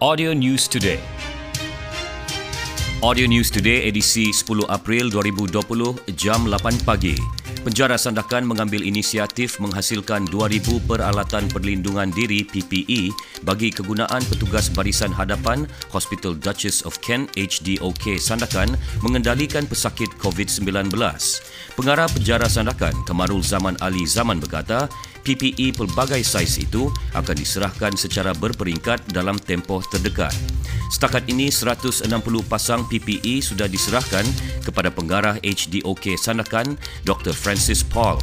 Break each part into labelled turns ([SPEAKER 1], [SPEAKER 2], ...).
[SPEAKER 1] Audio News Today. Audio News Today edisi 10 April 2020 jam 8 pagi. Penjara Sandakan mengambil inisiatif menghasilkan 2,000 peralatan perlindungan diri PPE bagi kegunaan petugas barisan hadapan Hospital Duchess of Kent HDOK Sandakan mengendalikan pesakit COVID-19. Pengarah Penjara Sandakan, Kamarul Zaman Ali Zaman berkata, PPE pelbagai saiz itu akan diserahkan secara berperingkat dalam tempoh terdekat. Setakat ini 160 pasang PPE sudah diserahkan kepada pengarah HDOK Sandakan Dr. Francis Paul.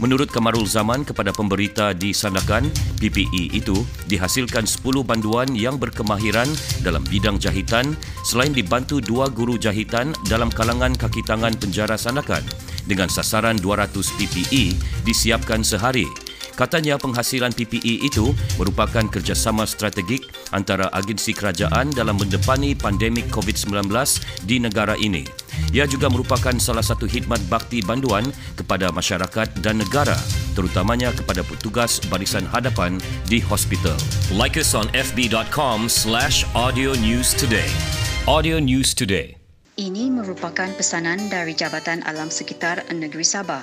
[SPEAKER 1] Menurut Kamarul Zaman kepada pemberita di Sandakan, PPE itu dihasilkan 10 banduan yang berkemahiran dalam bidang jahitan selain dibantu dua guru jahitan dalam kalangan kaki tangan penjara Sandakan dengan sasaran 200 PPE disiapkan sehari. Katanya penghasilan PPE itu merupakan kerjasama strategik antara agensi kerajaan dalam mendepani pandemik COVID-19 di negara ini. Ia juga merupakan salah satu khidmat bakti banduan kepada masyarakat dan negara, terutamanya kepada petugas barisan hadapan di hospital. Like us on fb.com slash audio news today. Audio News Today.
[SPEAKER 2] Ini merupakan pesanan dari Jabatan Alam Sekitar Negeri Sabah.